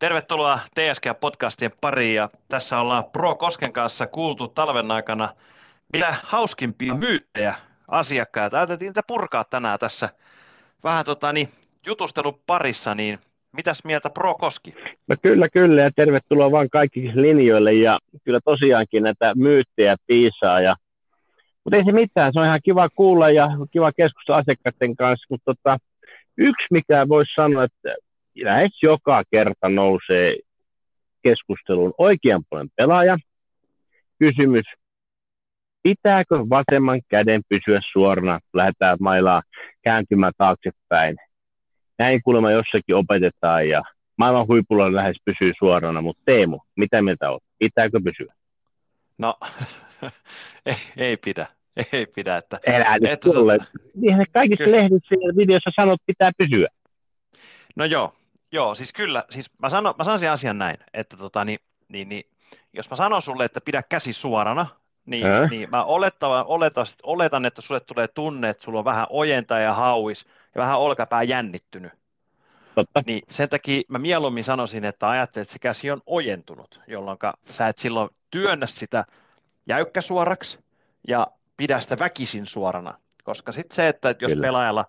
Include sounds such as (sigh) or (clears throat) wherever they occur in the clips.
Tervetuloa TSK-podcastien pariin ja tässä ollaan Pro Kosken kanssa kuultu talven aikana mitä hauskimpia myyttejä asiakkaita. Ajateltiin niitä purkaa tänään tässä vähän tota, niin, jutustelun parissa, niin mitäs mieltä Pro Koski? No kyllä, kyllä ja tervetuloa vaan kaikki linjoille ja kyllä tosiaankin näitä myyttejä piisaa ja mutta ei se mitään, se on ihan kiva kuulla ja kiva keskustella asiakkaiden kanssa, mutta tota, yksi mikä voisi sanoa, että lähes joka kerta nousee keskusteluun oikean puolen pelaaja. Kysymys, pitääkö vasemman käden pysyä suorana, kun lähdetään mailaa kääntymään taaksepäin. Näin kuulemma jossakin opetetaan ja maailman huipulla lähes pysyy suorana, mutta Teemu, mitä mieltä on? Pitääkö pysyä? No, (laughs) ei, ei pidä. Ei pidä. Että, Elää nyt että, Niinhän kaikissa kyllä. lehdissä ja videossa sanot, pitää pysyä. No joo, Joo, siis kyllä. Siis mä, sanon, mä sanoisin asian näin, että tota, niin, niin, niin, jos mä sanon sulle, että pidä käsi suorana, niin, niin mä oletan, oletan, oletan, että sulle tulee tunne, että sulla on vähän ojenta ja hauis ja vähän olkapää jännittynyt. Totta. Niin sen takia mä mieluummin sanoisin, että ajattelet, että se käsi on ojentunut, jolloin sä et silloin työnnä sitä jäykkäsuoraksi ja pidä sitä väkisin suorana. Koska sitten se, että jos Kyllä. pelaajalla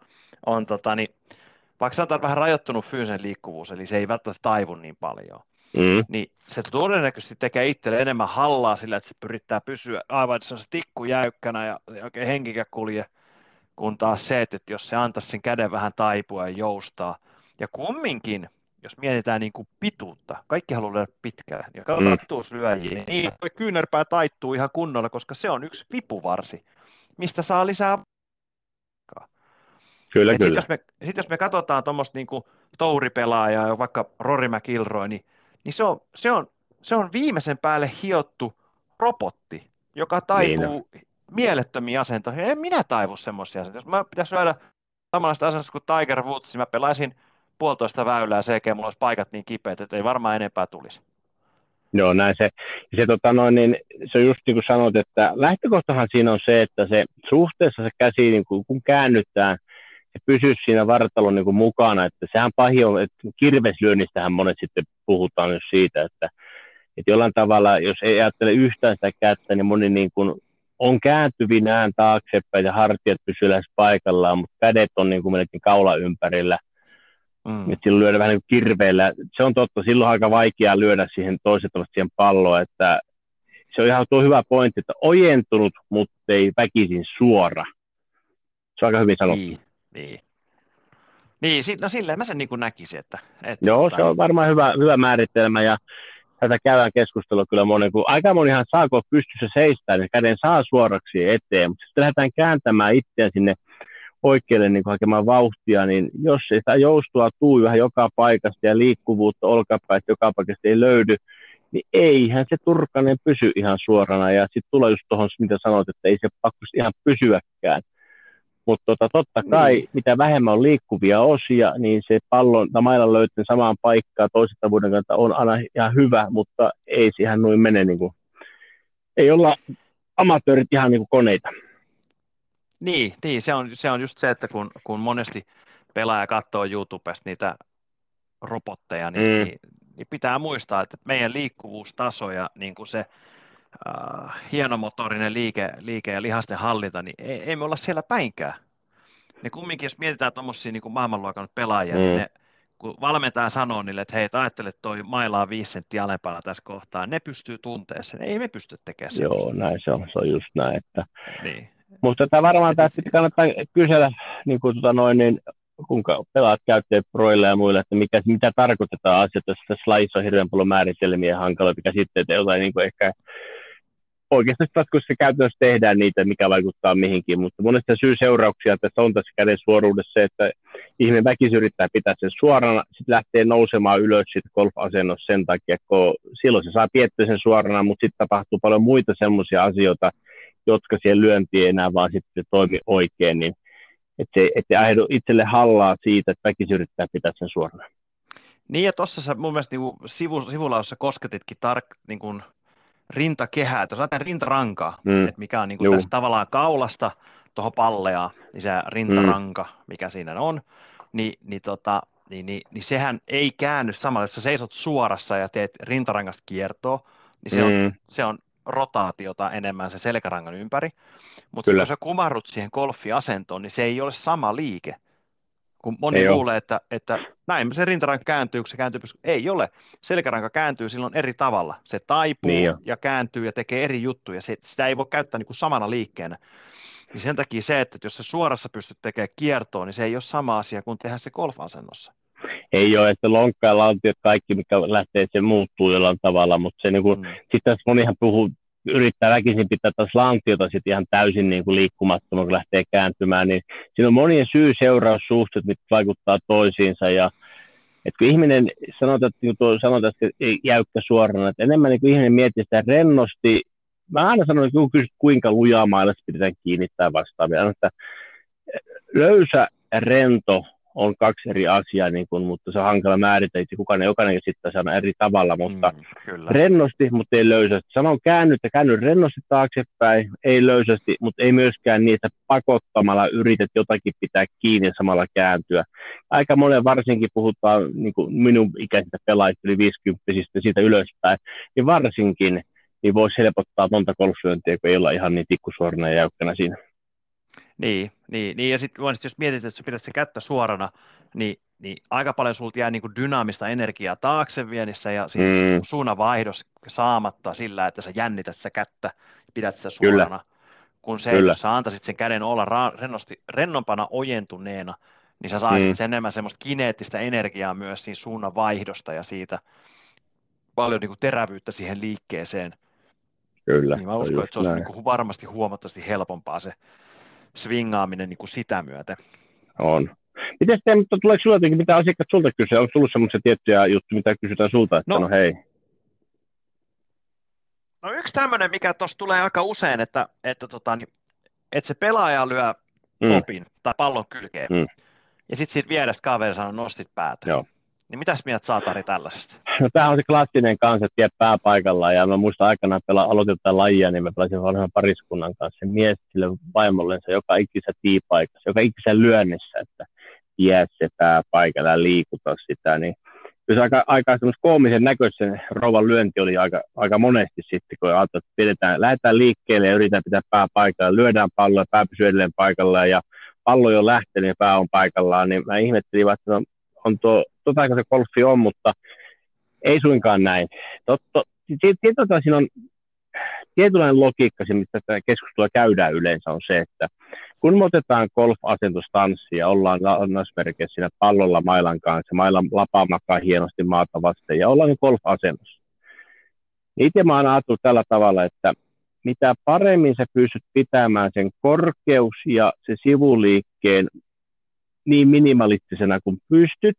on tota, niin, vaikka sanotaan vähän rajoittunut fyysinen liikkuvuus, eli se ei välttämättä taivu niin paljon, mm. niin se todennäköisesti tekee itselle enemmän hallaa sillä, että se pyrittää pysyä aivan, että se on se tikku jäykkänä ja oikein henkikä kulje, kun taas se, että jos se antaisi sen käden vähän taipua ja joustaa. Ja kumminkin, jos mietitään niin kuin pituutta, kaikki haluaa lyödä pitkään, ja katsotaan mm. pituuslyöjiä, niin kyynärpää taittuu ihan kunnolla, koska se on yksi vipuvarsi, mistä saa lisää Kyllä, kyllä. Sitten jos, me, sit jos me katsotaan tuommoista niin touripelaajaa, vaikka Rory McIlroy, niin, niin se, on, se, on, se on viimeisen päälle hiottu robotti, joka taipuu niin mielettömiin asentoihin. En minä taivu semmoisia asentoja. Jos mä pitäisi syödä samanlaista asentosta kuin Tiger Woods, niin mä pelaisin puolitoista väylää sekä mulla olisi paikat niin kipeät, että ei varmaan enempää tulisi. Joo, näin se. Se, tota noin, niin, se on just niin kuin sanot, että lähtökohtahan siinä on se, että se suhteessa se käsi, niin kun käännytään – se pysyisi siinä vartalon niin kuin mukana, että sehän pahi on, että kirveslyönnistähän monet sitten puhutaan myös siitä, että, että jollain tavalla, jos ei ajattele yhtään sitä kättä, niin moni niin kuin on kääntyvinään taaksepäin ja hartiat pysyy lähes paikallaan, mutta kädet on niin kuin melkein kaula ympärillä. Mm. Että silloin lyödä vähän niin kuin kirveillä. Se on totta, silloin on aika vaikeaa lyödä siihen toiset siihen palloon, että se on ihan tuo hyvä pointti, että ojentunut, mutta ei väkisin suora. Se on aika hyvin sanottu. Niin. Niin. Niin, no silleen mä sen niin kuin näkisin, että... että Joo, tota... se on varmaan hyvä, hyvä määritelmä ja tätä käydään keskustelua kyllä moni, kun aika monihan saako pystyssä seistää, niin käden saa suoraksi eteen, mutta sitten lähdetään kääntämään itseään sinne oikealle niin kuin hakemaan vauhtia, niin jos ei sitä joustua tuu vähän joka paikasta ja liikkuvuutta olkapäistä joka paikasta ei löydy, niin eihän se turkanen pysy ihan suorana. Ja sitten tulee just tuohon, mitä sanoit, että ei se pakko ihan pysyäkään. Mutta tota, totta kai, niin. mitä vähemmän on liikkuvia osia, niin se pallon tai mailan löytää samaan paikkaan toisesta vuoden kanssa on aina ihan hyvä, mutta ei siihen noin mene. Niin kuin, ei olla amatöörit ihan niin kuin koneita. Niin, niin se, on, se on just se, että kun, kun monesti pelaaja katsoo YouTubesta niitä robotteja, niin, mm. niin, niin pitää muistaa, että meidän liikkuvuustaso ja niin kuin se äh, hienomotorinen liike, liike ja lihasten hallinta, niin ei, ei me olla siellä päinkään. Ne kumminkin, jos mietitään tuommoisia niin maailmanluokan pelaajia, niin mm. niin ne, kun valmentaja sanoo niille, että hei, ajattele, toi mailaa viisi senttiä alempana tässä kohtaa, ne pystyy tuntemaan sen. Ei me pysty tekemään sen. Joo, näin se on, se on just näin. Että... Niin. Mutta tämä varmaan sitten kannattaa kysellä, niin kuin tuota noin, niin kun pelaat käyttäjät proille ja muille, että mikä, mitä tarkoitetaan asiat, tässä lajissa on hirveän paljon määritelmiä ja hankaloita käsitteitä, jotain niin kuin ehkä oikeasti kun käytännössä tehdään niitä, mikä vaikuttaa mihinkin, mutta monesti syy-seurauksia tässä on tässä käden suoruudessa se, että ihminen väkisin yrittää pitää sen suorana, sitten lähtee nousemaan ylös sitten golf-asennossa sen takia, kun silloin se saa piettyä sen suorana, mutta sitten tapahtuu paljon muita semmoisia asioita, jotka siihen lyöntiin enää vaan sitten toimi oikein, niin että se, et itselle hallaa siitä, että väkisin yrittää pitää sen suorana. Niin ja tuossa sä mun mielestä niin sivu, sivulaussa kosketitkin tark, niin rintakehää, jos ajatellaan rintarankaa, mm. että mikä on niin kuin tässä tavallaan kaulasta tuohon palleaan, niin se rintaranka, mm. mikä siinä on, niin, niin tota, niin, niin, niin sehän ei käänny samalla, jos sä seisot suorassa ja teet rintarangasta kiertoa, niin se, mm. on, se on rotaatiota enemmän se selkärangan ympäri, mutta kun sä kumarrut siihen golfiasentoon, niin se ei ole sama liike. Kun moni ei luulee, että, että näin se rintaranka kääntyy, kun se kääntyy, ei ole. Selkäranka kääntyy silloin eri tavalla. Se taipuu niin ja kääntyy ja tekee eri juttuja. Se, sitä ei voi käyttää niin kuin samana liikkeenä. Niin sen takia se, että jos se suorassa pystyt tekemään kiertoa, niin se ei ole sama asia kuin tehdä se golfasennossa. Ei ole, että lonkka ja lantiot, kaikki mikä lähtee, se muuttuu jollain tavalla, mutta se niin kuin, mm. sitten monihan puhuu, yrittää väkisin pitää taas lantiota sitten ihan täysin niin kuin liikkumattoman, kun lähtee kääntymään, niin siinä on monien syy-seuraussuhteet, mitkä vaikuttaa toisiinsa. Ja että kun ihminen, sanotaan, että, niin tuo, sanotaan, että jäykkä suorana, että enemmän niin kuin ihminen miettii sitä rennosti, mä aina sanon, että kun kysyt, kuinka lujaa mailla pidetään kiinni tai vastaavia, että löysä, rento, on kaksi eri asiaa, niin kuin, mutta se on hankala määritellä, että kukaan, jokainen sitten sana eri tavalla, mutta mm, kyllä. rennosti, mutta ei löysästi. Sanon käänny, että käänny rennosti taaksepäin, ei löysästi, mutta ei myöskään niitä pakottamalla yrität jotakin pitää kiinni ja samalla kääntyä. Aika monen varsinkin puhutaan niin kuin minun ikäisistä pelaajista, yli 50 siitä ylöspäin, niin varsinkin niin voisi helpottaa monta golflyöntiä, kun ei olla ihan niin tikkusuorana ja jäykkänä siinä. Niin, niin, niin ja sitten jos mietit, että sä pidät se kättä suorana, niin, niin aika paljon sulta jää niin kuin dynaamista energiaa taakse vienissä ja mm. suunnanvaihdos saamatta sillä, että sä jännität sitä kättä pidät sitä suorana. Kyllä. Kun se, Kyllä. jos sä antaisit sen käden olla ra- rennosti, rennompana ojentuneena, niin sä saisit mm. sen enemmän semmoista kineettistä energiaa myös siinä suunnanvaihdosta ja siitä paljon niin kuin terävyyttä siihen liikkeeseen. Kyllä. Niin mä uskon, että se olisi niin kuin varmasti huomattavasti helpompaa se swingaaminen niin kuin sitä myöten. On. Miten sitten, mutta tuleeko sinulla jotenkin mitä asiakkaat sulta kysyä? Onko tullut semmoisia tiettyjä juttuja, mitä kysytään sulta, että no, no hei? No yksi tämmöinen, mikä tuossa tulee aika usein, että, että, tota, niin, että se pelaaja lyö mm. opin tai pallon kylkeen. Mm. Ja sitten siitä vierestä kaveri sanoo, nostit päätä. Joo. Niin mitäs mieltä saa Tari tällaisesta? No tämä on se klassinen kanssa, että pää paikalla. Ja mä muistan aikanaan pela, aloitin tätä lajia, niin mä pelasin vanhan pariskunnan kanssa. Mies sille vaimollensa joka ikisessä tiipaikassa, joka ikisessä lyönnissä, että jää se pää paikalla ja liikuta sitä. Niin kyllä aika, aika semmoista koomisen näköisen rouvan lyönti oli aika, aika monesti sitten, kun ajattelin, että pidetään, lähdetään liikkeelle ja yritetään pitää pää paikalla, lyödään palloa, pää pysyy edelleen paikallaan ja pallo jo lähtenyt ja pää on paikallaan, niin mä ihmettelin, että no, on tuo, tota se golfi on, mutta ei suinkaan näin. Totta, tietyllä siinä on tietynlainen logiikka, mistä tätä keskustelua käydään yleensä, on se, että kun me otetaan golf-asentostanssi ja ollaan lainausmerkeissä siinä pallolla mailan kanssa, mailan lapa makaa hienosti maata vasten ja ollaan golf-asennossa. Niin itse mä oon ajatellut tällä tavalla, että mitä paremmin sä pystyt pitämään sen korkeus ja se sivuliikkeen niin minimalistisena kuin pystyt.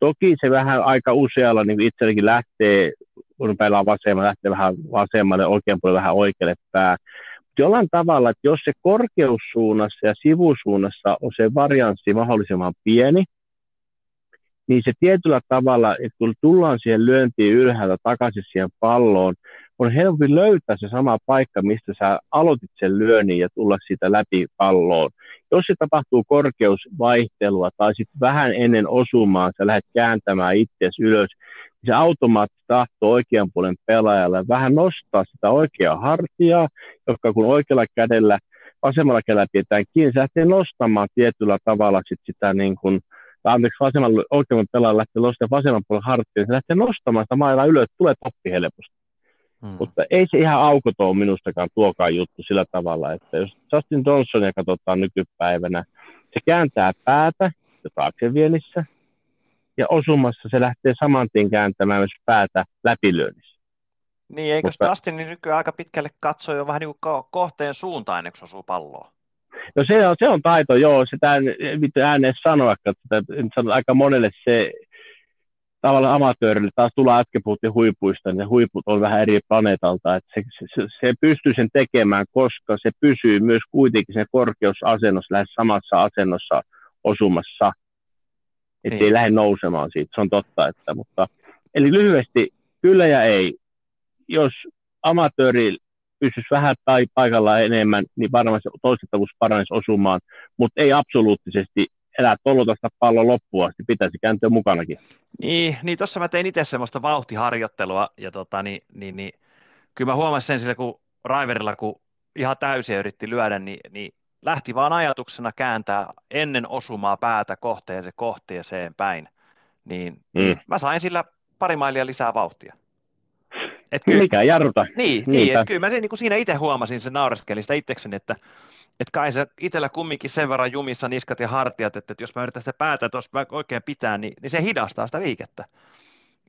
Toki se vähän aika usealla niin itselläkin lähtee, kun pelaa vasemmalla, lähtee vähän vasemmalle, oikean puolelle vähän oikealle pää. Mutta jollain tavalla, että jos se korkeussuunnassa ja sivusuunnassa on se varianssi mahdollisimman pieni, niin se tietyllä tavalla, että kun tullaan siihen lyöntiin ylhäältä takaisin siihen palloon, on helpompi löytää se sama paikka, mistä sä aloitit sen lyönnin ja tulla siitä läpi palloon. Jos se tapahtuu korkeusvaihtelua tai sitten vähän ennen osumaan, sä lähdet kääntämään itseäsi ylös, niin se automaattisesti tahtoo oikean puolen pelaajalle vähän nostaa sitä oikeaa hartiaa, joka kun oikealla kädellä, vasemmalla kädellä pidetään kiinni, se lähtee nostamaan tietyllä tavalla sit sitä niin kuin, anteeksi, vasemmalla, oikeamman pelaajan lähtee nostamaan vasemman puolen hartia, se lähtee nostamaan sitä mailaa ylös, tulee toppi helposti. Hmm. Mutta ei se ihan aukoton minustakaan tuokaan juttu sillä tavalla, että jos Justin Johnsonia katsotaan nykypäivänä, se kääntää päätä jo taaksevienissä, ja osumassa se lähtee saman tien kääntämään myös päätä läpilyönnissä. Niin, eikö Mutta... Justin niin nykyään aika pitkälle katso jo vähän niin kuin kohteen suuntaan ennen kuin osuu palloa? No se on, se on taito, joo, sitä en vittu ääneen sanoa, että aika monelle se tavallaan amatöörille, taas tullaan äsken puhuttiin huipuista, niin huiput on vähän eri planeetalta, että se, se, se pystyy sen tekemään, koska se pysyy myös kuitenkin sen korkeusasennossa lähes samassa asennossa osumassa, että niin. ei lähde nousemaan siitä, se on totta, että, mutta eli lyhyesti, kyllä ja ei, jos amatööri pysyisi vähän tai paikalla enemmän, niin varmasti toistettavuus paranisi osumaan, mutta ei absoluuttisesti elää tolutasta pallon loppuun asti, pitäisi kääntyä mukanakin. Niin, niin tuossa mä tein itse semmoista vauhtiharjoittelua, ja tota, niin, niin, niin, kyllä mä huomasin sen sillä, kun Raiverilla, kun ihan täysin yritti lyödä, niin, niin lähti vaan ajatuksena kääntää ennen osumaa päätä kohteeseen kohteeseen päin, niin mm. mä sain sillä pari mailia lisää vauhtia. Et kyllä, Mikä jarruta. Niin, niin että kyllä mä sen, niin kuin siinä itse huomasin sen naureskelin sitä itsekseni, että, että kai se itsellä kumminkin sen verran jumissa niskat ja hartiat, että, että jos mä yritän sitä päätä tuossa oikein pitää, niin, niin se hidastaa sitä liikettä.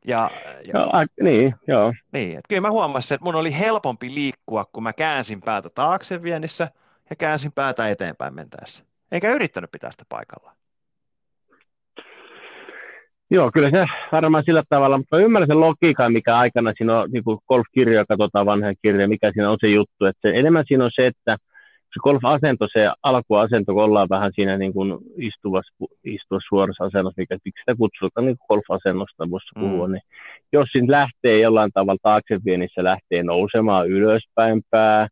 Ja, ja, joo, a, niin, joo. Niin, että kyllä mä huomasin, että mun oli helpompi liikkua, kun mä käänsin päätä taakse viennissä ja käänsin päätä eteenpäin mentäessä. Eikä yrittänyt pitää sitä paikallaan. Joo, kyllä se varmaan sillä tavalla, mutta ymmärrän sen logiikan, mikä aikana siinä on, niin kuin golf-kirjoja katsotaan vanha kirja, mikä siinä on se juttu, että se, enemmän siinä on se, että se golf-asento, se alkuasento, kun ollaan vähän siinä niin kuin istuvassa, istuvassa suorassa asennossa, mikä miksi sitä kutsutaan niin golf-asennosta voisi mm. puhua, niin jos siinä lähtee jollain tavalla taakse niin se lähtee nousemaan ylöspäin pää,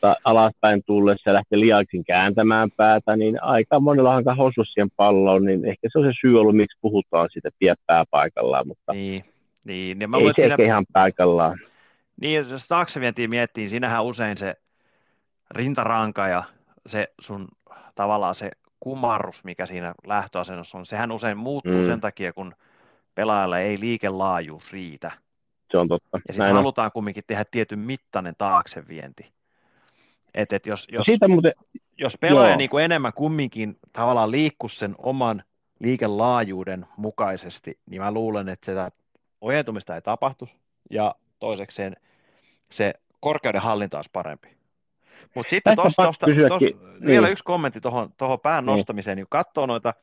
ta- alaspäin tullessa ja lähtee liiaksi kääntämään päätä, niin aika monella on osu siihen palloon, niin ehkä se on se syy ollut, miksi puhutaan siitä tie paikallaan, mutta niin, niin. Ja mä ei se siinä... ihan paikallaan. Niin, jos taaksevientiin miettii, siinähän usein se rintaranka ja se sun tavallaan se kumarrus, mikä siinä lähtöasennossa on, sehän usein muuttuu mm. sen takia, kun pelaajalle ei liikelaajuus riitä. Se on totta. Ja sitten halutaan kumminkin tehdä tietyn mittainen taaksevienti. Et, et jos, jos, Siitä muuten, jos pelaaja niin kuin enemmän kumminkin tavallaan liikkuu sen oman liikelaajuuden mukaisesti, niin mä luulen, että sitä ojentumista ei tapahtu, ja toisekseen se korkeuden hallinta olisi parempi. Mutta sitten tuosta, tosta, tosta, niin. vielä yksi kommentti tuohon pään niin. nostamiseen, niin kun katsoo noita,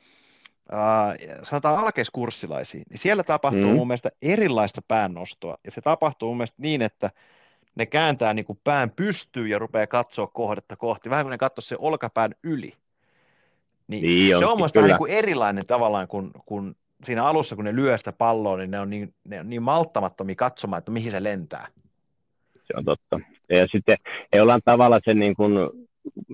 äh, sanotaan alkeiskurssilaisia, niin siellä tapahtuu mm. mun mielestä erilaista päännostoa, ja se tapahtuu mun mielestä niin, että ne kääntää niin kuin pään pystyyn ja rupeaa katsoa kohdetta kohti, vähän kuin ne katsoo se olkapään yli. Niin, niin se on mielestäni niin kuin erilainen tavallaan kuin, kuin siinä alussa, kun ne lyö sitä palloa, niin ne on niin, ne on niin malttamattomia katsomaan, että mihin se lentää. Se on totta. Ja sitten ei olla tavalla se niin kuin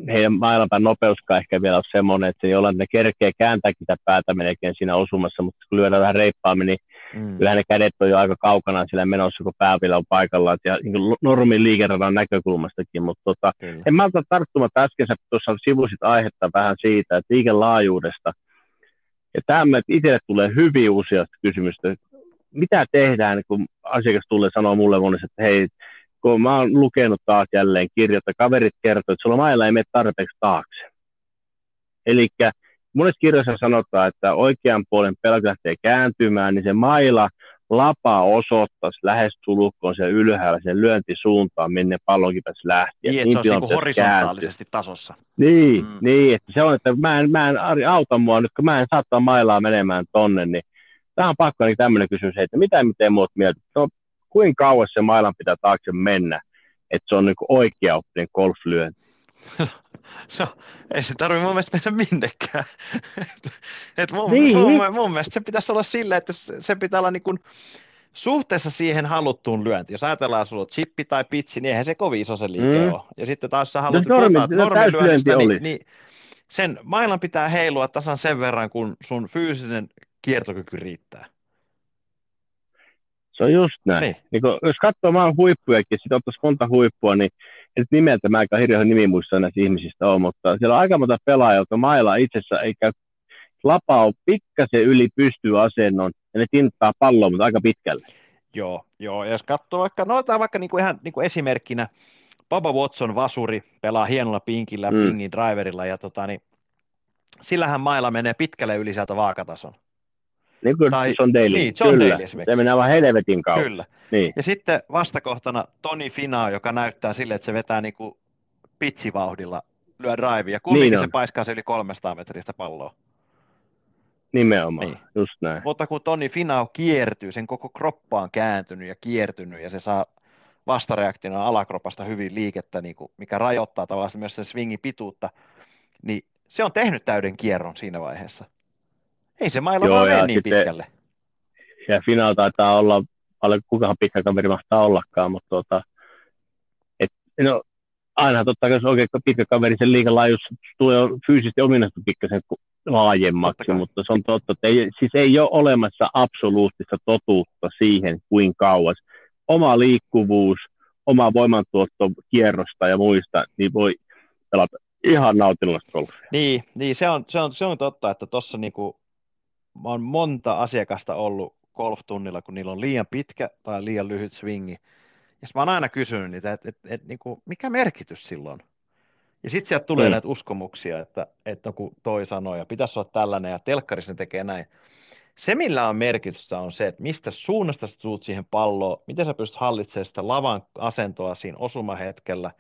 heidän maailmanpään nopeuskaan ehkä vielä ole semmoinen, että jollain ne kerkee kääntääkin sitä päätä melkein siinä osumassa, mutta kun lyödään vähän reippaammin, niin mm. kyllähän ne kädet on jo aika kaukana sillä menossa, kun pää vielä on paikallaan, ja niin normin liikeradan näkökulmastakin, mutta tota, mm. en malta tarttumatta äsken, sä tuossa sivusit aihetta vähän siitä, että liikelaajuudesta, ja tämä itselle tulee hyvin useasti kysymystä, mitä tehdään, kun asiakas tulee sanoa mulle monesti, että hei, kun mä oon lukenut taas jälleen kirjoita, kaverit kertoo, että sulla mailla ei mene tarpeeksi taakse. Eli monessa kirjassa sanotaan, että oikean puolen pelkä lähtee kääntymään, niin se maila lapa osoittaisi lähes tulukkoon sen ylhäällä sen lyöntisuuntaan, minne pallonkin pääsi lähteä. Niin, niin se on niin horisontaalisesti kääntyä. tasossa. Niin, mm. niin, että se on, että mä en, mä en auta mua nyt, kun mä en saattaa mailaa menemään tonne, niin tämä on pakko niin tämmöinen kysymys, että mitä miten muut mieltä? No, kuinka kauas se mailan pitää taakse mennä, että se on niin oikea oppinen golflyönti. (laughs) No, ei se tarvitse mun mielestä mennä minnekään. (laughs) et mun, niin. mun, mun, mielestä se pitäisi olla sillä, että se pitää olla niin kuin suhteessa siihen haluttuun lyöntiin. Jos ajatellaan, sulla chippi tai pitsi, niin eihän se kovin iso se liike mm. ole. Ja sitten taas sä haluat no, normi, normilyönnistä, niin, niin, sen mailan pitää heilua tasan sen verran, kun sun fyysinen kiertokyky riittää. Se on just näin. Niin. Niin kun, jos katsoo maan huippujakin, sitten ottaisi monta huippua, niin et nimeltä mä aika hirveän nimimuissa näistä ihmisistä on, mutta siellä on aika monta pelaajaa, jotka mailla itsessä eikä lapaa pikkasen yli pystyy asennon, ja ne tinttaa palloa, mutta aika pitkälle. Joo, joo. ja jos katsoo vaikka, no otetaan vaikka niinku ihan niinku esimerkkinä, Baba Watson vasuri pelaa hienolla pinkillä, mm. pingin driverilla, ja tota, niin, sillähän mailla menee pitkälle yli sieltä vaakatason. Niin tai, John Daly. Niin, John Kyllä. Daly esimerkiksi. Se menee aivan helvetin kautta. Kyllä. Niin. Ja sitten vastakohtana Toni Finaa, joka näyttää sille, että se vetää niin kuin pitsivauhdilla, lyö drivea. Kumminkin niin se paiskaa se yli 300 metristä palloa. Nimenomaan, niin. just näin. Mutta kun Toni Finau kiertyy, sen koko kroppa on kääntynyt ja kiertynyt ja se saa vastareaktiona alakropasta hyvin liikettä, niin kuin, mikä rajoittaa tavallaan myös sen swingin pituutta, niin se on tehnyt täyden kierron siinä vaiheessa. Ei se mailla Joo, vaan mene niin sitten, pitkälle. Ja final taitaa olla, paljon kukaan pitkä kaveri mahtaa ollakaan, mutta tota, et, no, aina totta kai jos oikein pitkä kaveri sen liikan laajuus tulee fyysisesti ominaisesti pikkasen laajemmaksi, mutta se on totta, että ei, siis ei ole olemassa absoluuttista totuutta siihen, kuin kauas. Oma liikkuvuus, oma voimantuotto kierrosta ja muista, niin voi pelata ihan nautinnollista golfia. Niin, niin se, on, se, on, se on totta, että tuossa niinku, mä oon monta asiakasta ollut golf-tunnilla, kun niillä on liian pitkä tai liian lyhyt swingi. Ja mä oon aina kysynyt niitä, että et, et, niinku, mikä merkitys silloin? Ja sitten sieltä tulee mm. näitä uskomuksia, että, että kun toi sanoo ja pitäisi olla tällainen ja telkkarissa ne tekee näin. Se, millä on merkitystä, on se, että mistä suunnasta sä tuut siihen palloon, miten sä pystyt hallitsemaan sitä lavan asentoa siinä osumahetkellä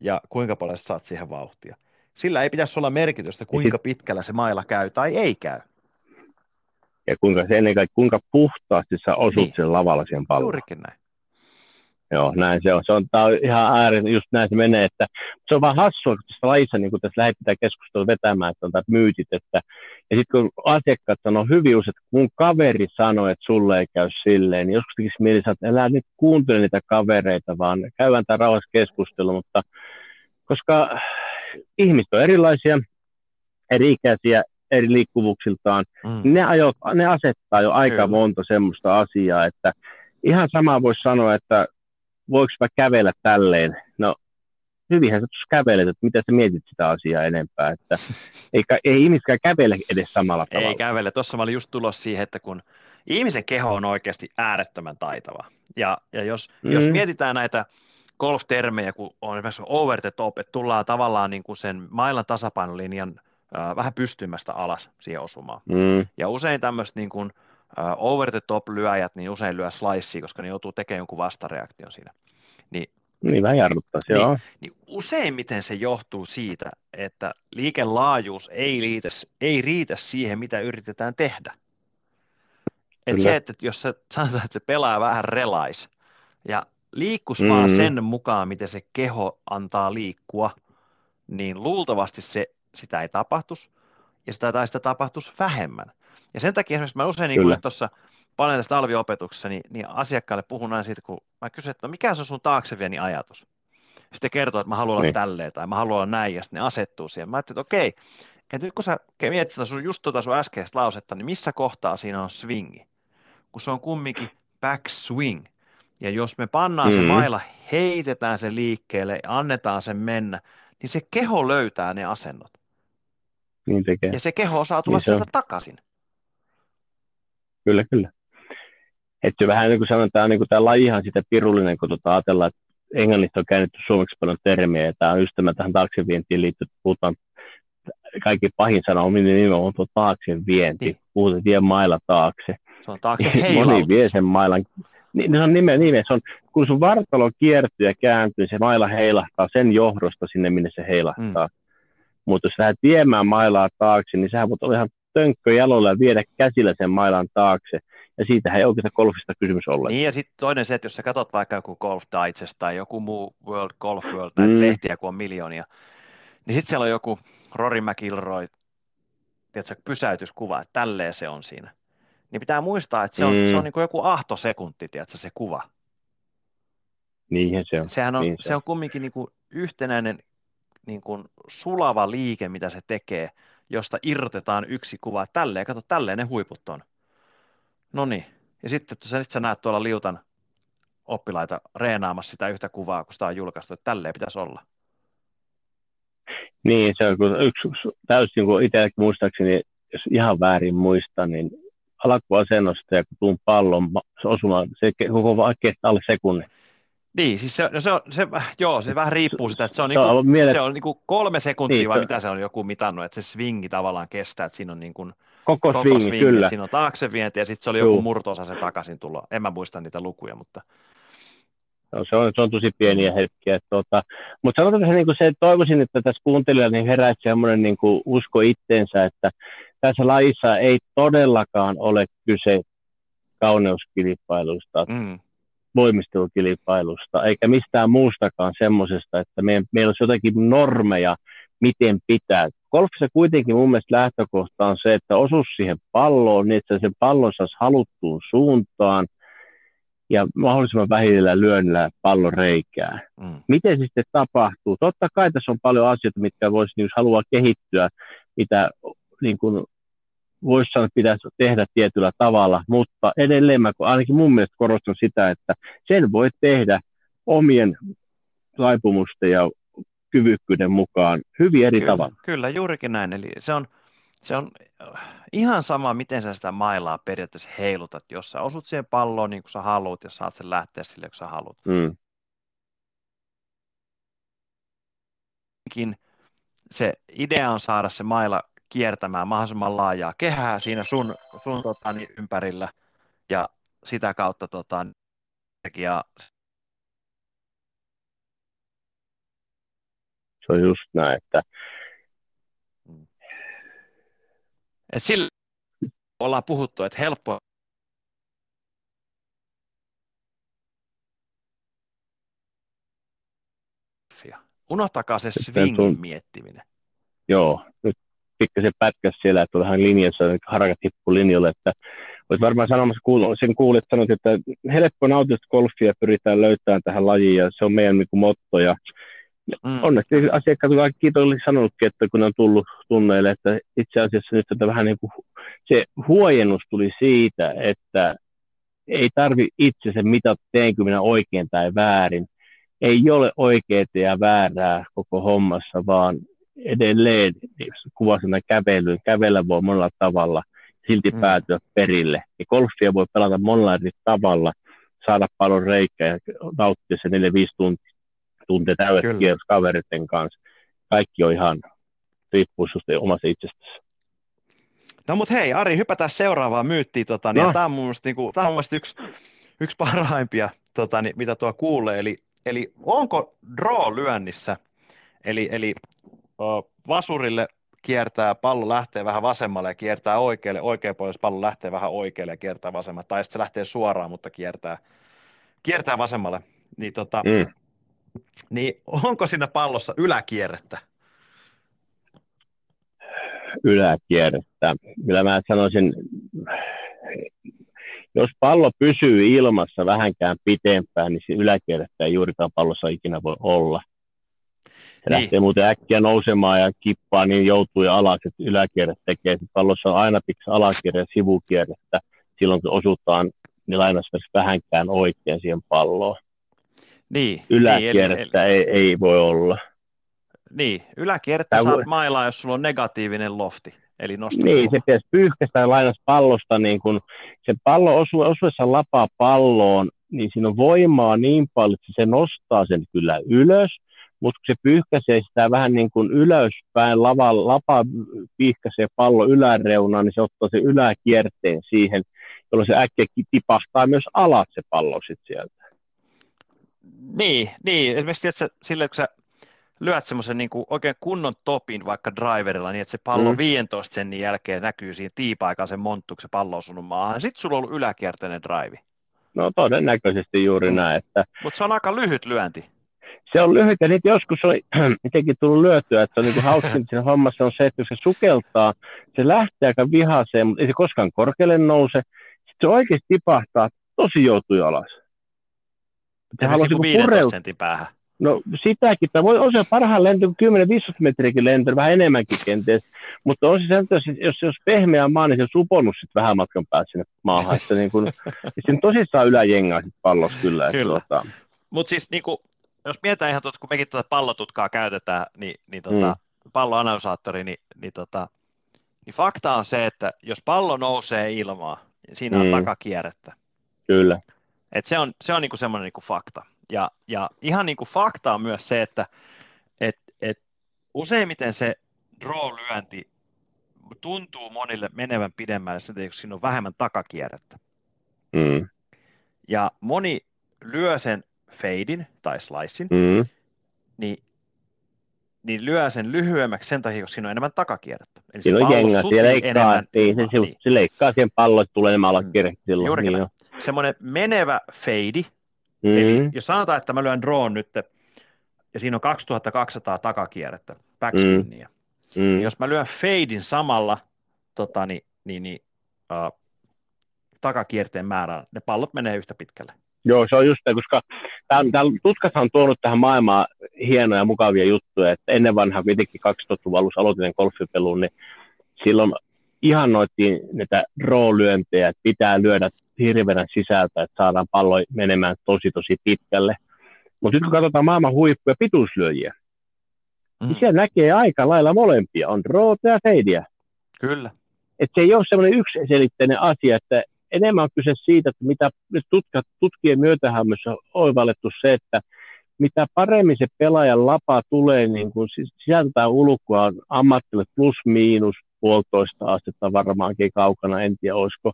ja kuinka paljon sä saat siihen vauhtia. Sillä ei pitäisi olla merkitystä, kuinka pitkällä se mailla käy tai ei käy. Ja kuinka se ennen kaikkea, kuinka puhtaasti sä osut niin. sen lavalla siihen palloon. Juurikin näin. Joo, näin se on. Se on, tää on ihan äärin, just näin se menee, että se on vaan hassua, kun tässä lajissa, niin kun tässä lähdetään keskustelua vetämään, että on myytit, että, ja sitten kun asiakkaat sanoo hyvin usein, että mun kaveri sanoi, että sulle ei käy silleen, niin joskus tekisi mieli että älä nyt kuuntele niitä kavereita, vaan käydään tämä rauhassa keskustelu, mutta koska ihmiset on erilaisia, eri ikäisiä, eri liikkuvuuksiltaan, mm. niin ne, ajo, ne asettaa jo aika Kyllä. monta semmoista asiaa, että ihan sama voisi sanoa, että voiko mä kävellä tälleen? No, hyvinhän sä tuossa kävelet, että mitä sä mietit sitä asiaa enempää, että (laughs) ei, ei ihmiskään kävele edes samalla tavalla. Ei kävele, tuossa mä olin just tulossa siihen, että kun ihmisen keho on oikeasti äärettömän taitava, ja, ja jos, mm. jos mietitään näitä golf-termejä, kun on esimerkiksi over the top, että tullaan tavallaan niin kuin sen mailan tasapainolinjan vähän pystymästä alas siihen osumaan. Mm. Ja usein tämmöistä niin kuin, over the top lyöjät, niin usein lyö slicea, koska ne joutuu tekemään jonkun vastareaktion siinä. Niin, niin vähän jarruttaisi, niin, joo. Niin useimmiten se johtuu siitä, että liikelaajuus ei, liitä, ei riitä siihen, mitä yritetään tehdä. Et se, että jos sä sanotaan, että se pelaa vähän relais ja liikkus mm-hmm. vaan sen mukaan, miten se keho antaa liikkua, niin luultavasti se, sitä ei tapahtus ja sitä tai sitä tapahtuisi vähemmän. Ja sen takia esimerkiksi mä usein, niin tuossa paljon tästä talviopetuksessa, niin, niin asiakkaille puhun aina siitä, kun mä kysyn, että no mikä se on sun taakse vieni ajatus? Sitten kertoo, että mä haluan olla niin. tälleen tai mä haluan olla näin, ja sitten ne asettuu siihen. Mä ajattelin, että okei, että nyt kun sä mietit sun, just tuota sun äskeistä lausetta, niin missä kohtaa siinä on swingi? Kun se on kumminkin back swing. Ja jos me pannaan mm-hmm. se maila, heitetään se liikkeelle annetaan sen mennä, niin se keho löytää ne asennot. Niin tekee. Ja se keho osaa tulla niin sieltä takaisin. Kyllä, kyllä. Että vähän niin kuin sanotaan, niin kuin tämä lajihan sitä pirullinen, kun tuota ajatellaan, että englannista on käännetty suomeksi paljon termiä, ja tämä on just tämä tähän taaksevientiin liittyy, että puhutaan, kaikki pahin sana on nimenomaan tuo taaksevienti, niin. puhutaan vie mailla taakse. Se on taakse (laughs) Moni vie sen mailan, niin, se on nime, nime, se on, kun sun vartalo kiertyy ja kääntyy, se maila heilahtaa sen johdosta sinne, minne se heilahtaa. Mm. Mutta jos lähdet viemään mailaa taakse, niin sä voit olla ihan tönkkö jaloilla ja viedä käsillä sen mailan taakse. Ja siitähän ei oikeastaan golfista kysymys ole. Niin ja sitten toinen se, että jos sä katsot vaikka joku Golf Digest tai joku muu World Golf World, näitä mm. lehtiä, kun on miljoonia, niin sitten siellä on joku Rory McIlroy, tiedätkö, pysäytyskuva, että tälleen se on siinä. Niin pitää muistaa, että se on, mm. se on niin kuin joku ahtosekunti, tiedätkö, se kuva. Niinhän se on. Sehän on, niin se, se on kumminkin niin kuin yhtenäinen niin kuin sulava liike, mitä se tekee, josta irrotetaan yksi kuva. Tälleen, kato, tälleen ne huiput on. No niin. Ja sitten sä, sit sä näet tuolla liutan oppilaita reenaamassa sitä yhtä kuvaa, kun sitä on julkaistu, että tälleen pitäisi olla. Niin, se on yksi täysin, niin kuin itse muistaakseni, jos ihan väärin muistan, niin alkuasennosta ja kun tuun pallon osumaan, se koko alle sekunnin. Niin, siis se, no se, on, se, joo, se vähän riippuu sitä, että se on, niinku, on, miele... se on niinku kolme sekuntia niin, vai mitä se on joku mitannut, että se swingi tavallaan kestää, että siinä on niin kuin, koko, koko swingi, swingi, kyllä. Siinä on taaksevienti ja sitten se oli Juu. joku murtoosa se takaisin tulo. En mä muista niitä lukuja, mutta... No, se, on, se on tosi pieniä hetkiä. Tota, mutta sanotaan se, niin kuin se, että toivoisin, että tässä kuuntelijalla niin heräisi semmoinen niin kuin usko itteensä, että tässä lajissa ei todellakaan ole kyse kauneuskilpailusta. Mm voimistelukilpailusta, eikä mistään muustakaan semmoisesta, että me, meillä olisi jotakin normeja, miten pitää. Golfissa kuitenkin mun mielestä lähtökohta on se, että osuus siihen palloon, niin että sen pallon saisi haluttuun suuntaan ja mahdollisimman vähillä lyönnillä pallon reikää. Mm. Miten se sitten tapahtuu? Totta kai tässä on paljon asioita, mitkä voisi, jos haluaa kehittyä, mitä niin kuin voisi sanoa, että pitäisi tehdä tietyllä tavalla, mutta edelleen mä ainakin mun mielestä korostan sitä, että sen voi tehdä omien taipumusten ja kyvykkyyden mukaan hyvin eri kyllä, tavalla. Kyllä, juurikin näin. Eli se on, se on äh, ihan sama, miten sä sitä mailaa periaatteessa heilutat. Jos sä osut siihen palloon niin kuin sä haluat ja saat sen lähteä sille, kun sä haluat. Mm. Se idea on saada se maila kiertämään mahdollisimman laajaa kehää siinä sun, sun tota, niin, ympärillä ja sitä kautta tota, ja se on just näin, että et sillä ollaan puhuttu, että helppo Unohtakaa se swingin miettiminen. Joo, nyt pikkasen pätkäs siellä, että vähän linjassa, harakat tippu linjalle, että olet varmaan sanomassa, sen kuulet sanot, että helppo nautista golfia pyritään löytämään tähän lajiin ja se on meidän niin kuin, motto ja mm. onneksi asiakkaat ovat kiitollisesti sanonutkin, että kun on tullut tunneille, että itse asiassa nyt että vähän niin kuin, se huojennus tuli siitä, että ei tarvi itse se mitata, teenkö minä oikein tai väärin. Ei ole oikeaa ja väärää koko hommassa, vaan edelleen kuvasena kävelyyn. Kävellä voi monella tavalla, silti mm. päätyä perille. Ja golfia voi pelata monella eri tavalla, saada paljon reikää ja nauttia se 4-5 tuntia, tuntia täydet kierros kaveritten kanssa. Kaikki on ihan riippuu sinusta omasta itsestäsi. No mutta hei Ari, hypätään seuraavaan myyttiin. Tota, niin, no. Tämä on mun mielestä, niin kuin, tämä on mielestä yksi, yksi parhaimpia, tota, niin, mitä tuo kuulee. Eli, eli onko draw-lyönnissä, eli, eli vasurille kiertää, pallo lähtee vähän vasemmalle ja kiertää oikealle, oikea puolella pallo lähtee vähän oikealle ja kiertää vasemmalle, tai sitten se lähtee suoraan, mutta kiertää, kiertää vasemmalle, niin, tota, mm. niin onko siinä pallossa yläkierrettä? Yläkierrettä. Kyllä mä sanoisin, jos pallo pysyy ilmassa vähänkään pitempään, niin yläkierrettä ei juurikaan pallossa ikinä voi olla. Se niin. lähtee muuten äkkiä nousemaan ja kippaa, niin joutuu ja alas, että yläkierre tekee. Sitten pallossa on aina pikkusen alakierre ja sivukierrettä. Silloin kun osutaan, niin lainausmerkissä vähänkään oikein siihen palloon. Niin, Yläkierrettä niin, eli, ei, ei, voi olla. Niin, yläkierrettä Tämä saat voi... mailaa, jos sulla on negatiivinen lofti. Eli niin, se pitäisi pyyhkästä lainas pallosta, niin kun se pallo osu, osuessa lapaa palloon, niin siinä on voimaa niin paljon, että se nostaa sen kyllä ylös, mutta kun se pyyhkäisee sitä vähän niin kuin ylöspäin, lava, lapa pyyhkäisee pallo yläreunaan, niin se ottaa se yläkierteen siihen, jolloin se äkkiä tipahtaa myös alas se pallo sitten sieltä. Niin, niin. esimerkiksi että sille, kun sä lyöt semmoisen niin kuin oikein kunnon topin vaikka driverilla, niin että se pallo mm. 15 sentin jälkeen näkyy siinä tiipaikan sen monttu, kun se pallo on sunut maahan. Sitten sulla on ollut yläkierteinen drive. No todennäköisesti juuri mm. näin. Että... Mutta se on aika lyhyt lyönti se on lyhyt ja niitä joskus on jotenkin (clears throat) tullut lyötyä, että se on niin hauskin siinä hommassa on se, että jos se sukeltaa, se lähtee aika vihaseen, mutta ei se koskaan korkealle nouse. Sitten se oikeasti tipahtaa, tosi joutuu alas. Se haluaisi niin pureu... sentin päähän. No sitäkin, tai voi osa parhaan lento 10-15 metriäkin lento, vähän enemmänkin kenties, mutta on se jos, jos, jos pehmeä maa, niin se on suponnut sitten vähän matkan päässä sinne maahan, että (laughs) niin kun, niin tosissaan yläjengaa sitten pallossa kyllä. kyllä. Tuota... Mutta siis niin kuin, jos mietitään ihan tuota, kun mekin tuota pallotutkaa käytetään, niin, niin tuota, mm. palloanalysaattori, niin, niin, tota, niin fakta on se, että jos pallo nousee ilmaan, niin siinä on mm. takakierrettä. Kyllä. Et se on, se on niinku semmoinen niinku fakta. Ja, ja ihan niinku fakta on myös se, että et, et useimmiten se draw-lyönti tuntuu monille menevän pidemmälle, sen kun siinä on vähemmän takakierrettä. Mm. Ja moni lyö sen feidin tai slicein, mm. niin, niin lyö sen lyhyemmäksi sen takia, koska siinä on enemmän takakierrettä. Eli siinä on jenga, se leikkaa, enemmän, niin, se, se leikkaa siihen pallon, että tulee enemmän alakierrettä mm. silloin. Juurikin niin Semmoinen menevä feidi, mm. eli jos sanotaan, että mä lyön drawn nyt, ja siinä on 2200 takakierrettä, backspinnia, mm. mm. jos mä lyön feidin samalla tota, niin, niin, niin, uh, takakierteen määrään, ne pallot menee yhtä pitkälle. Joo, se on just se, koska tutkassa on tuonut tähän maailmaan hienoja mukavia juttuja, että ennen vanhaa kuitenkin 2000-luvun alussa aloitin golfipelun, niin silloin ihannoitiin näitä roollyöntejä, että pitää lyödä hirveän sisältä, että saadaan pallo menemään tosi tosi pitkälle. Mutta nyt kun katsotaan maailman huippuja pituuslyöjiä, niin mm. niin siellä näkee aika lailla molempia. On roota ja feidiä. Kyllä. Et se ei ole semmoinen yksiselitteinen asia, että enemmän on kyse siitä, että mitä nyt tutkat, tutkien myötähämmössä on oivallettu se, että mitä paremmin se pelaajan lapa tulee, niin kuin sisältää ulkoa on ammattille plus miinus puolitoista astetta varmaankin kaukana, en tiedä olisiko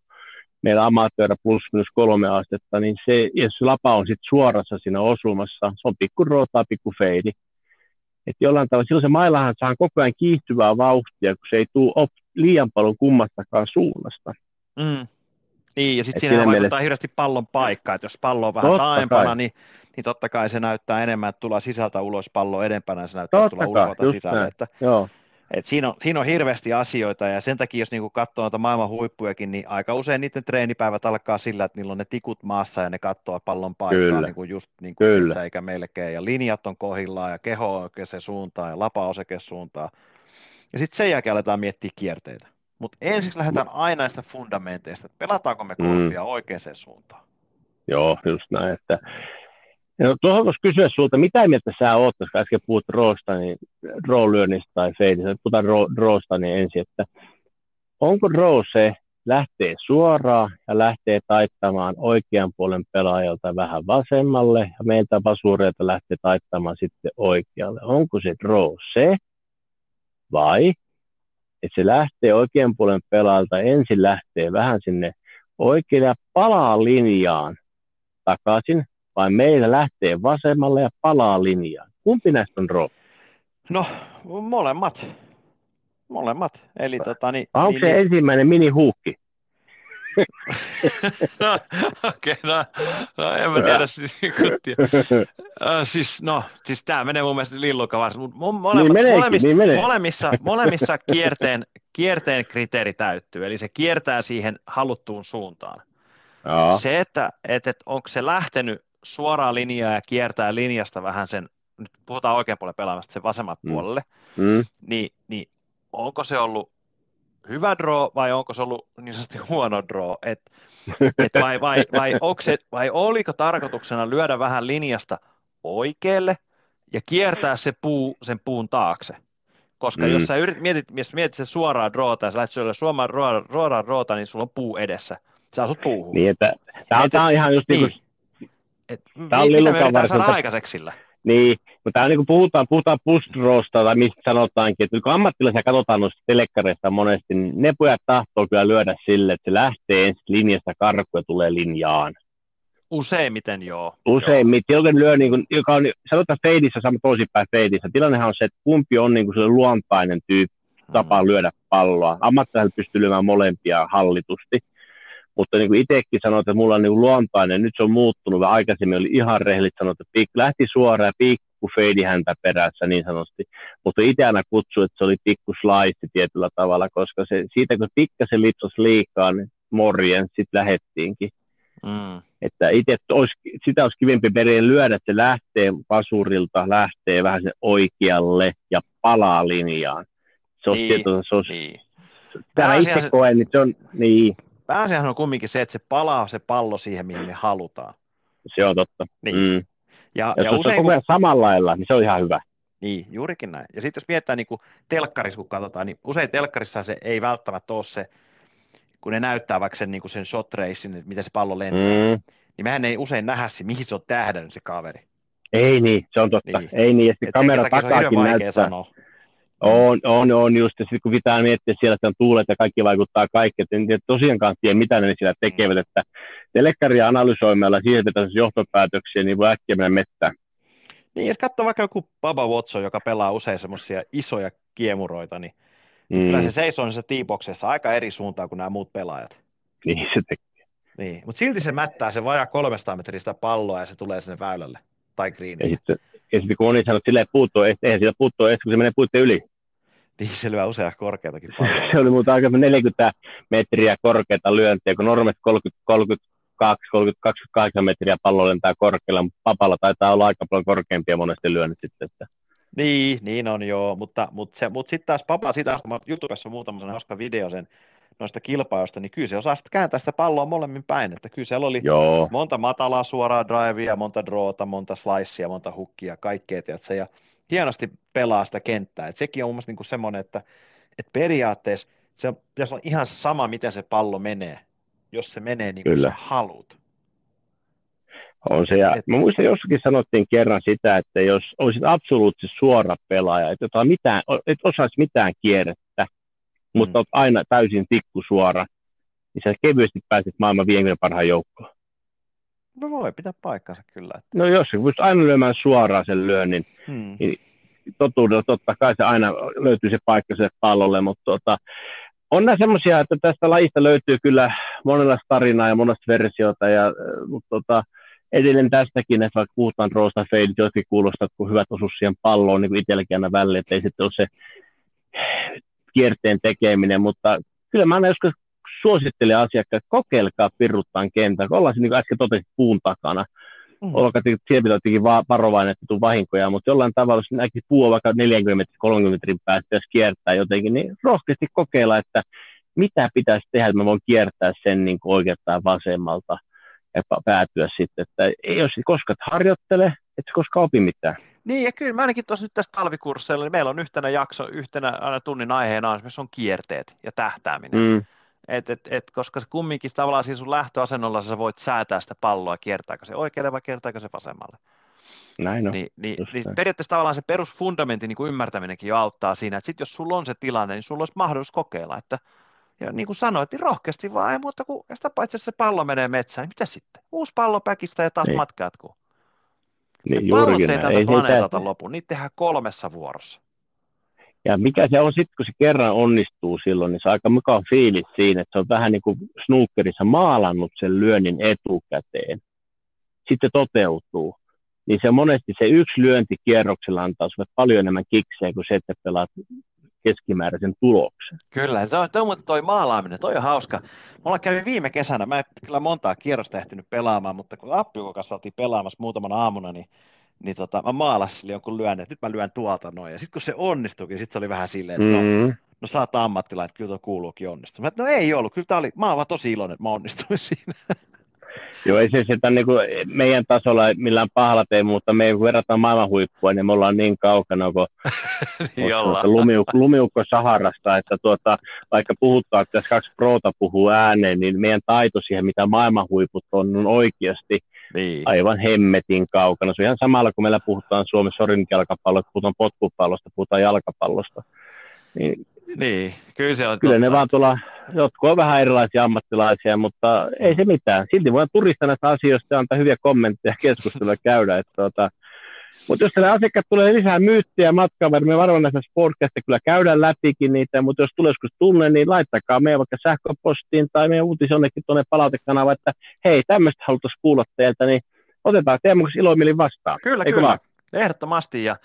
meillä amatöörä plus minus kolme astetta, niin se, jos se lapa on sitten suorassa siinä osumassa, se on pikku rootaa, pikku feidi. Että jollain tavalla, silloin se mailahan saa koko ajan kiihtyvää vauhtia, kun se ei tule liian paljon kummastakaan suunnasta. Mm. Niin, ja sitten siinä vaikuttaa mielessä... hirveästi pallon paikkaa, että jos pallo on vähän taaempana, niin, niin totta kai se näyttää enemmän, että tulee sisältä ulos pallo edempänä, se näyttää, että tulee ulkoa sisälle. Että, Joo. Et siinä, on, siinä on hirveästi asioita ja sen takia, jos niinku katsoo noita maailman huippujakin, niin aika usein niiden treenipäivät alkaa sillä, että niillä on ne tikut maassa ja ne katsoo pallon paikkaa niin kuin just niin kuin Kyllä. eikä melkein. Ja linjat on kohillaan ja keho on oikeaan suuntaan ja lapa on suuntaan. Ja sitten sen jälkeen aletaan miettiä kierteitä. Mutta ensiksi lähdetään aina näistä fundamenteista, että pelataanko me golfia mm. oikeaan suuntaan. Joo, just näin. Että No, tuohon voisi kysyä sinulta, mitä mieltä sä oot, koska äsken puhut roosta, niin roollyönnistä tai feidistä, puhutaan ro, roosta niin ensin, että onko roo se, lähtee suoraan ja lähtee taittamaan oikean puolen pelaajalta vähän vasemmalle ja meiltä vasureilta lähtee taittamaan sitten oikealle. Onko se draw se vai että se lähtee oikean puolen pelaajalta, ensin lähtee vähän sinne oikealle ja palaa linjaan takaisin vai meillä lähtee vasemmalle ja palaa linjaan? Kumpi näistä on Rob? No, molemmat. Molemmat. Eli, tota, niin, Onko niin, se niin... ensimmäinen mini-huukki? No, (laughs) okei, okay, no, no, en mä tiedä. Siis, siis, no, siis tämä menee mun mielestä lillukavasti, mutta molemmat, niin meneekin, molemmissa, niin menee. molemmissa, molemmissa kierteen, kierteen kriteeri täyttyy, eli se kiertää siihen haluttuun suuntaan. Joo. Se, että, että, että onko se lähtenyt suoraa linjaa ja kiertää linjasta vähän sen, nyt puhutaan oikean puolen pelaamasta, sen vasemmat mm. puolelle, mm. Niin, niin onko se ollut hyvä draw vai onko se ollut niin sanotusti huono draw? Et, et vai, (laughs) vai, vai, se, vai oliko tarkoituksena lyödä vähän linjasta oikealle ja kiertää se puu sen puun taakse? Koska mm. jos sä yrit, mietit, jos mietit se suoraa drawta ja sä lähdet syödä suoraan, suoraan drawta, niin sulla on puu edessä. Sä asut puuhun. Niin, että tämä on, on ihan just niin, niin et, tämä on mitä me yritetään saada aikaiseksi sillä? Niin, mutta niin puhutaan, puhutaan pustrosta tai mistä sanotaankin, että kun ammattilaisia katsotaan noista telekkareista monesti, niin ne pojat tahtoo kyllä lyödä sille, että se lähtee ensin linjasta karkku ja tulee linjaan. Useimmiten joo. Useimmiten, joka lyö, niin kuin, joka on, sanotaan feidissä, sama toisinpäin feidissä. Tilannehan on se, että kumpi on niin kuin se luontainen tyyppi, tapa mm. lyödä palloa. Ammattilaiset pystyy lyömään molempia hallitusti. Mutta niin kuin itsekin sanoin, että mulla on niin luontainen, nyt se on muuttunut, vaan aikaisemmin oli ihan rehellit sanoa, että piik, lähti suoraan pikku feidi häntä perässä niin sanotusti. Mutta itse aina kutsui, että se oli pikku slice tietyllä tavalla, koska se, siitä kun pikkasen lipsas liikaa, niin morjen, sitten lähettiinkin. Mm. Että itse olisi, sitä olisi kivempi perien lyödä, että se lähtee vasurilta, lähtee vähän sen oikealle ja palaa linjaan. Se olisi, niin, tietysti, se olisi, niin. Tämä itse koen, niin se on, niin, pääasiahan on kumminkin se, että se palaa se pallo siihen, mihin me halutaan. Se on totta. Niin. Mm. Ja, ja, ja usein, se on kun... samalla lailla, niin se on ihan hyvä. Niin, juurikin näin. Ja sitten jos mietitään niin kuin telkkarissa, kun katsotaan, niin usein telkkarissa se ei välttämättä ole se, kun ne näyttää vaikka sen, niin kuin sen shot racein, että miten se pallo lentää, mm. niin mehän ei usein nähdä, mihin se on tähdännyt se kaveri. Ei niin, se on totta. Niin. Ei niin, ja sitten kamera takaakin näyttää. Sanoa. On, on, on just, ja sitten kun pitää miettiä siellä, että on tuulet ja kaikki vaikuttaa kaikki, että en tosiaankaan tiedä, mitä ne siellä tekevät, että telekkaria analysoimalla siihen, että johtopäätöksiä, niin voi äkkiä mennä mettään. Niin, jos katsoo vaikka joku Baba Watson, joka pelaa usein semmoisia isoja kiemuroita, niin mm. kyllä se seisoo niissä tiipoksessa aika eri suuntaan kuin nämä muut pelaajat. Niin se tekee. Niin, mutta silti se mättää se vajaa 300 metristä palloa ja se tulee sinne väylälle tai greeniin. Ja sitten, ja sitten kun moni sanoo, että sille ei puuttua, eihän sillä puuttua edes, kun se menee puitteen yli. Niin, se lyö usein korkeatakin (laughs) se oli muuta aika 40 metriä korkeata lyöntiä, kun normaalisti 30, 32, 30, 28 metriä pallo lentää korkealla, mutta papalla taitaa olla aika paljon korkeampia monesti lyönnit sitten. Että... Niin, niin on joo, mutta, mutta, se, mutta sitten taas Papa sitä, kun mä YouTubessa muutama hauska video sen noista kilpailuista, niin kyllä se osaa sitten kääntää sitä palloa molemmin päin, että kyllä siellä oli Joo. monta matalaa suoraa drivea, monta droota, monta slicea, monta hukkia, kaikkea, tiedätkö, ja hienosti pelaa sitä kenttää, et sekin on mun mielestä niin semmoinen, että, että periaatteessa se on, pitäisi olla ihan sama, miten se pallo menee, jos se menee niin kuin Kyllä. sä haluat. On se, ja Et... mä muistan jossakin sanottiin kerran sitä, että jos olisit absoluuttisesti suora pelaaja, että mitään, et osaisi mitään kierrettä, mutta mm. olet aina täysin tikkusuora, niin sä kevyesti pääset maailman 50 parhaan joukkoon. No voi pitää paikkansa kyllä. Että... No jos sä pystyt aina lyömään suoraan sen lyönnin, hmm. niin totuudella totta kai se aina löytyy se paikka sille pallolle, mutta tota, on nämä semmoisia, että tästä lajista löytyy kyllä monenlaista tarinaa ja monesta versiota, ja, mutta tota, edelleen tästäkin, että vaikka puhutaan roosta feidit, jotka kuulostaa, kun hyvät osuus siihen palloon niin itselläkin aina väliin, että ei sitten ole se kierteen tekeminen, mutta kyllä mä aina joskus suosittelen asiakkaat, kokeilkaa pirruttaan kentää, kun ollaan se, niin kuin äsken totesin, puun takana. Mm. Olkaa siellä tietenkin varovainen, että tuu vahinkoja, mutta jollain tavalla, jos näkisi puu vaikka 40-30 metrin päästä, jos kiertää jotenkin, niin rohkeasti kokeilla, että mitä pitäisi tehdä, että mä voin kiertää sen niin oikealta tai vasemmalta ja päätyä sitten, että jos koskaan harjoittele, että koska opi mitään. Niin, ja kyllä mä ainakin tuossa nyt tässä talvikursseilla, niin meillä on yhtenä jakso, yhtenä aina tunnin aiheena on, on kierteet ja tähtääminen. Mm. Et, et, et, koska kumminkin tavallaan siinä sun lähtöasennolla sä voit säätää sitä palloa, kiertääkö se oikealle vai kiertääkö se vasemmalle. Näin on. Niin, niin, niin periaatteessa tavallaan se perusfundamentin niin kuin ymmärtäminenkin jo auttaa siinä, että sit jos sulla on se tilanne, niin sulla olisi mahdollisuus kokeilla, että ja niin kuin sanoit, niin rohkeasti vaan, ei muuta kuin sitä paitsi, että se pallo menee metsään, niin mitä sitten? Uusi pallo päkistä ja taas niin. matka jatkuu. Niin, pallot ei tältä planeetalta lopu, niitä tehdään kolmessa vuorossa. Ja mikä se on sitten, kun se kerran onnistuu silloin, niin se on aika mukava fiilis siinä, että se on vähän niin kuin snookerissa maalannut sen lyönnin etukäteen. Sitten toteutuu. Niin se monesti se yksi lyönti kierroksella antaa sinulle paljon enemmän kiksejä kuin se, että pelaat keskimääräisen tuloksen. Kyllä, se on, toi, toi maalaaminen, toi on hauska. Mulla kävi viime kesänä, mä en kyllä montaa kierrosta ehtinyt pelaamaan, mutta kun Appiukon kanssa oltiin pelaamassa muutaman aamuna, niin niin tota, mä maalasin jonkun lyön, että nyt mä lyön tuolta noin. Ja sitten kun se onnistuikin, sitten se oli vähän silleen, että no, mm. no sä oot ammattilainen, että kyllä tuo kuuluukin onnistua. Mä, no ei ollut, kyllä tää oli, mä oon vaan tosi iloinen, että mä onnistuin siinä. (laughs) Joo, ei se sitä niin kuin meidän tasolla millään pahalla tee, mutta me ei verrataan maailman huippua, niin me ollaan niin kaukana kuin (laughs) niin tuota, lumiukko, lumiukko Saharasta, että tuota, vaikka puhutaan, että tässä kaksi proota puhuu ääneen, niin meidän taito siihen, mitä maailman huiput on, on oikeasti niin. aivan hemmetin kaukana. Se on ihan samalla, kun meillä puhutaan Suomen sorinjalkapallosta, puhutaan potkupallosta, puhutaan jalkapallosta. Niin niin, kyllä se on Kyllä totta. ne vaan tuolla, jotkut on vähän erilaisia ammattilaisia, mutta ei se mitään. Silti voidaan turistaa näistä asioista ja antaa hyviä kommentteja keskustelua (laughs) käydä. Että tuota, mutta jos tällä asiakkaat tulee lisää myyttiä matkaan, me varmaan näissä podcastissa kyllä käydään läpikin niitä, mutta jos tulee joskus tunne, niin laittakaa meidän vaikka sähköpostiin tai meidän uutis jonnekin tuonne palautekanava, että hei, tämmöistä haluttaisiin kuulla teiltä, niin otetaan Teemu ilomielin vastaan. Kyllä, Eikö kyllä. Vaan? Ehdottomasti. Ja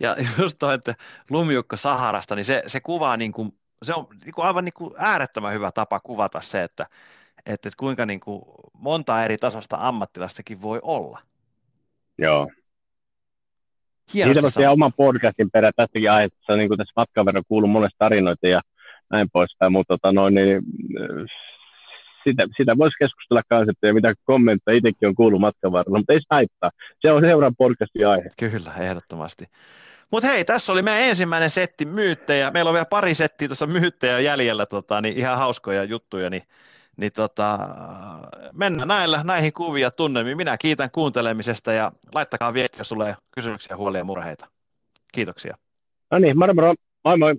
ja (laughs) just tuo, että lumiukko Saharasta, niin se, se kuvaa niin kuin, se on niin kuin aivan niin kuin äärettömän hyvä tapa kuvata se, että, että, että kuinka niin kuin monta eri tasosta ammattilastakin voi olla. Joo. Hienosti Siitä voisi oman podcastin perään tästäkin aiheesta, niin kuin tässä matkan verran kuuluu monesta tarinoita ja näin poispäin, mutta tota, noin, niin, sitä, sitä voisi keskustella kanssa, ja mitä kommentteja itsekin on kuullut matkan varrella, mutta ei se haittaa. Se on seuraavan podcastin aihe. Kyllä, ehdottomasti. Mutta hei, tässä oli meidän ensimmäinen setti myyttejä. Meillä on vielä pari settiä tuossa myyttejä jäljellä, tota, niin ihan hauskoja juttuja, niin, niin tota, mennään näillä, näihin kuvia tunnelmiin. Minä kiitän kuuntelemisesta ja laittakaa viestiä, jos tulee kysymyksiä, huolia ja murheita. Kiitoksia. No niin, moro moro. Moi moi.